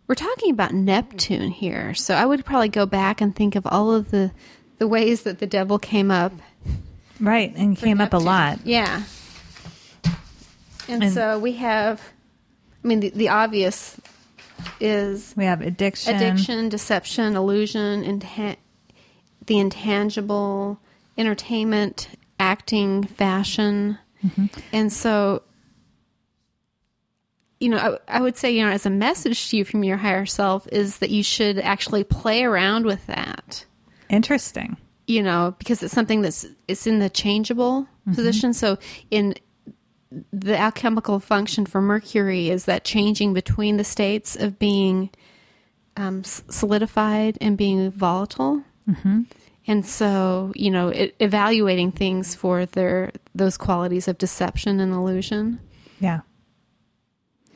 we're talking about Neptune here. So I would probably go back and think of all of the the ways that the devil came up. Right. And came up a lot. Yeah. And, And- so we have I mean the, the obvious is We have addiction. addiction, deception, illusion, inta- the intangible, entertainment, acting, fashion. Mm-hmm. And so, you know, I, I would say, you know, as a message to you from your higher self is that you should actually play around with that, Interesting. you know, because it's something that's it's in the changeable position. So in the alchemical function for Mercury is that changing between the states of being um, solidified and being volatile. And so, you know, it, evaluating things for their those qualities of deception and illusion, Yeah.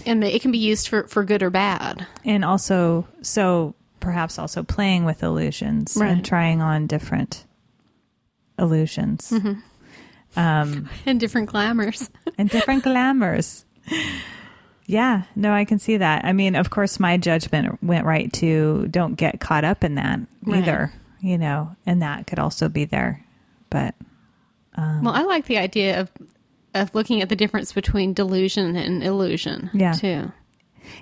and it can be used for for good or bad. And also, so perhaps also playing with illusions Right. and trying on different illusions um, And different glamours. and different glamours. Yeah, no, I can see that. I mean, of course, my judgment went right to don't get caught up in that Right. either, you know, and that could also be there. But well, I like the idea of of looking at the difference between delusion and illusion. Yeah. too.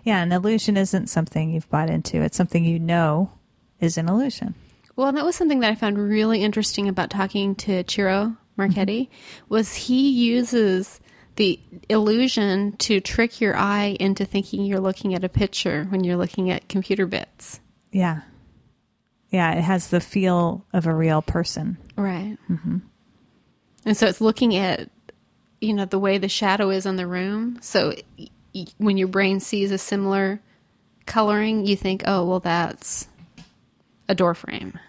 Yeah, an illusion isn't something you've bought into, it's something you know is an illusion. Well, that was something that I found really interesting about talking to Chiro Marchetti was he uses the illusion to trick your eye into thinking you're looking at a picture when you're looking at computer bits. Yeah. Yeah, it has the feel of a real person. Right. Mm-hmm. And so it's looking at, you know, the way the shadow is on the room. So when your brain sees a similar coloring, you think, oh, well, that's a door frame.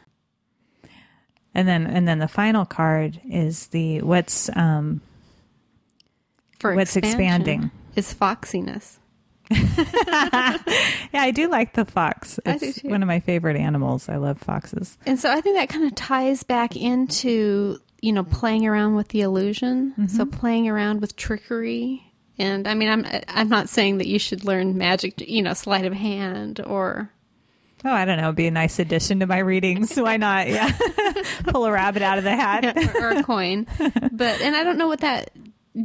And then and then the final card is the what's um For What's expanding? Is foxiness. Yeah, I do like the fox. I It's do too. one of my favorite animals. I love foxes. And so I think that kind of ties back into, you know, playing around with the illusion. So playing around with trickery. And I mean, I'm I'm not saying that you should learn magic, you know, sleight of hand or Oh, I don't know. It'd be a nice addition to my readings. Why not? Yeah. Pull a rabbit out of the hat. or, or a coin. But and I don't know what that.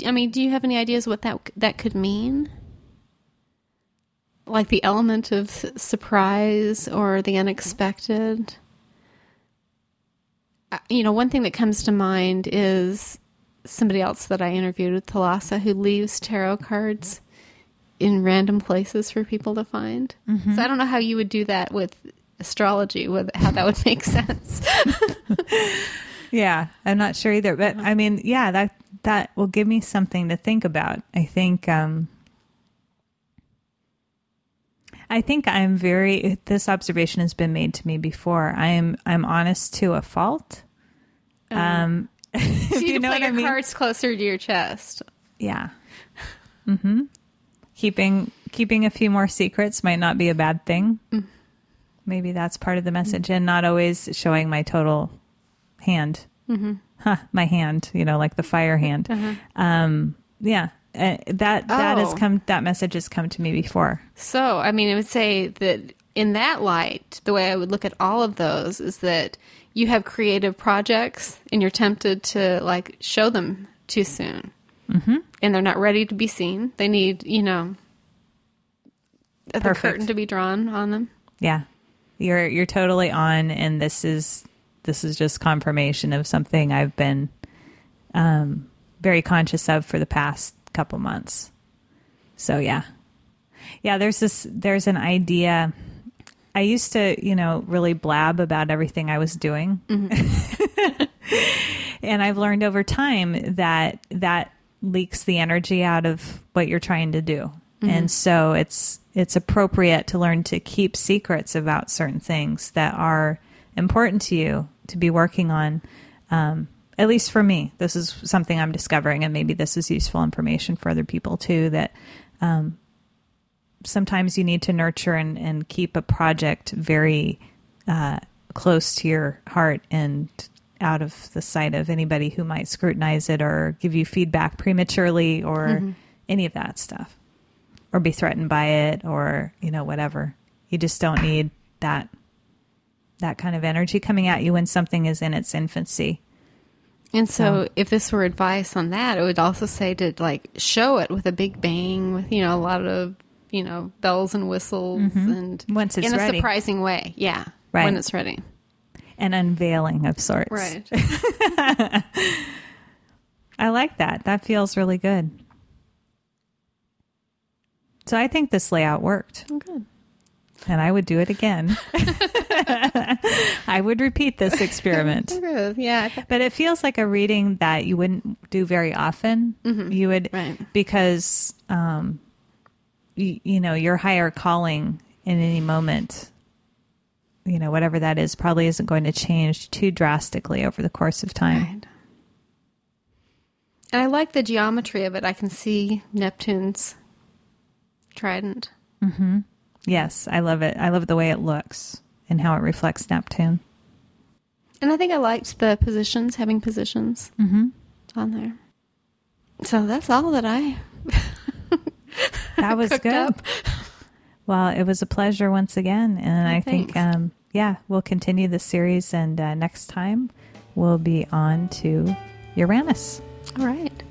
I mean, do you have any ideas what that that could mean? Like the element of surprise or the unexpected. You know, one thing that comes to mind is somebody else that I interviewed with Thalassa who leaves tarot cards in random places for people to find. So I don't know how you would do that with astrology, with how that would make sense. Yeah, I'm not sure either, but I mean, yeah, that that will give me something to think about. I think um I think I'm very this observation has been made to me before. I am I'm honest to a fault. Um So if you, you know put what your I mean. cards closer to your chest. Yeah. Mhm. Keeping keeping a few more secrets might not be a bad thing. Maybe that's part of the message and not always showing my total hand. Mm-hmm. Huh, my hand, you know, like the fire hand. Uh-huh. Um, yeah, uh, that that has Oh. come. That message has come to me before. So, I mean, I would say that in that light, the way I would look at all of those is that you have creative projects and you're tempted to like show them too soon. Mm-hmm. And they're not ready to be seen. They need, you know, the curtain to be drawn on them. Yeah, you're you're totally on, and this is this is just confirmation of something I've been um, very conscious of for the past couple months. So yeah, yeah. There's this. There's an idea. I used to, you know, really blab about everything I was doing, and I've learned over time that that leaks the energy out of what you're trying to do. And so it's it's appropriate to learn to keep secrets about certain things that are important to you to be working on. Um, at least for me, this is something I'm discovering, and maybe this is useful information for other people too. That um, sometimes you need to nurture and, and keep a project very uh, close to your heart and out of the sight of anybody who might scrutinize it or give you feedback prematurely or any of that stuff or be threatened by it or you know whatever. You just don't need that that kind of energy coming at you when something is in its infancy. And so, if this were advice on that, it would also say to like show it with a big bang, with you know a lot of you know bells and whistles, and Once it's in a surprising way. Yeah, Right. when it's ready. an unveiling of sorts Right. i like that that feels really good so i think this layout worked Oh, good. and i would do it again i would repeat this experiment Yeah. But it feels like a reading that you wouldn't do very often. You would, Right. because, um, you, you know, your higher calling in any moment, you know, whatever that is, probably isn't going to change too drastically over the course of time. Right. And I like the geometry of it. I can see Neptune's trident. mm-hmm. Yes, I love it. I love the way it looks and how it reflects Neptune. And I think I liked the positions, having positions on there. So that's all that I That was good. up. Well, it was a pleasure once again, and I think, um, yeah, we'll continue the series, and uh, next time we'll be on to Uranus. All right.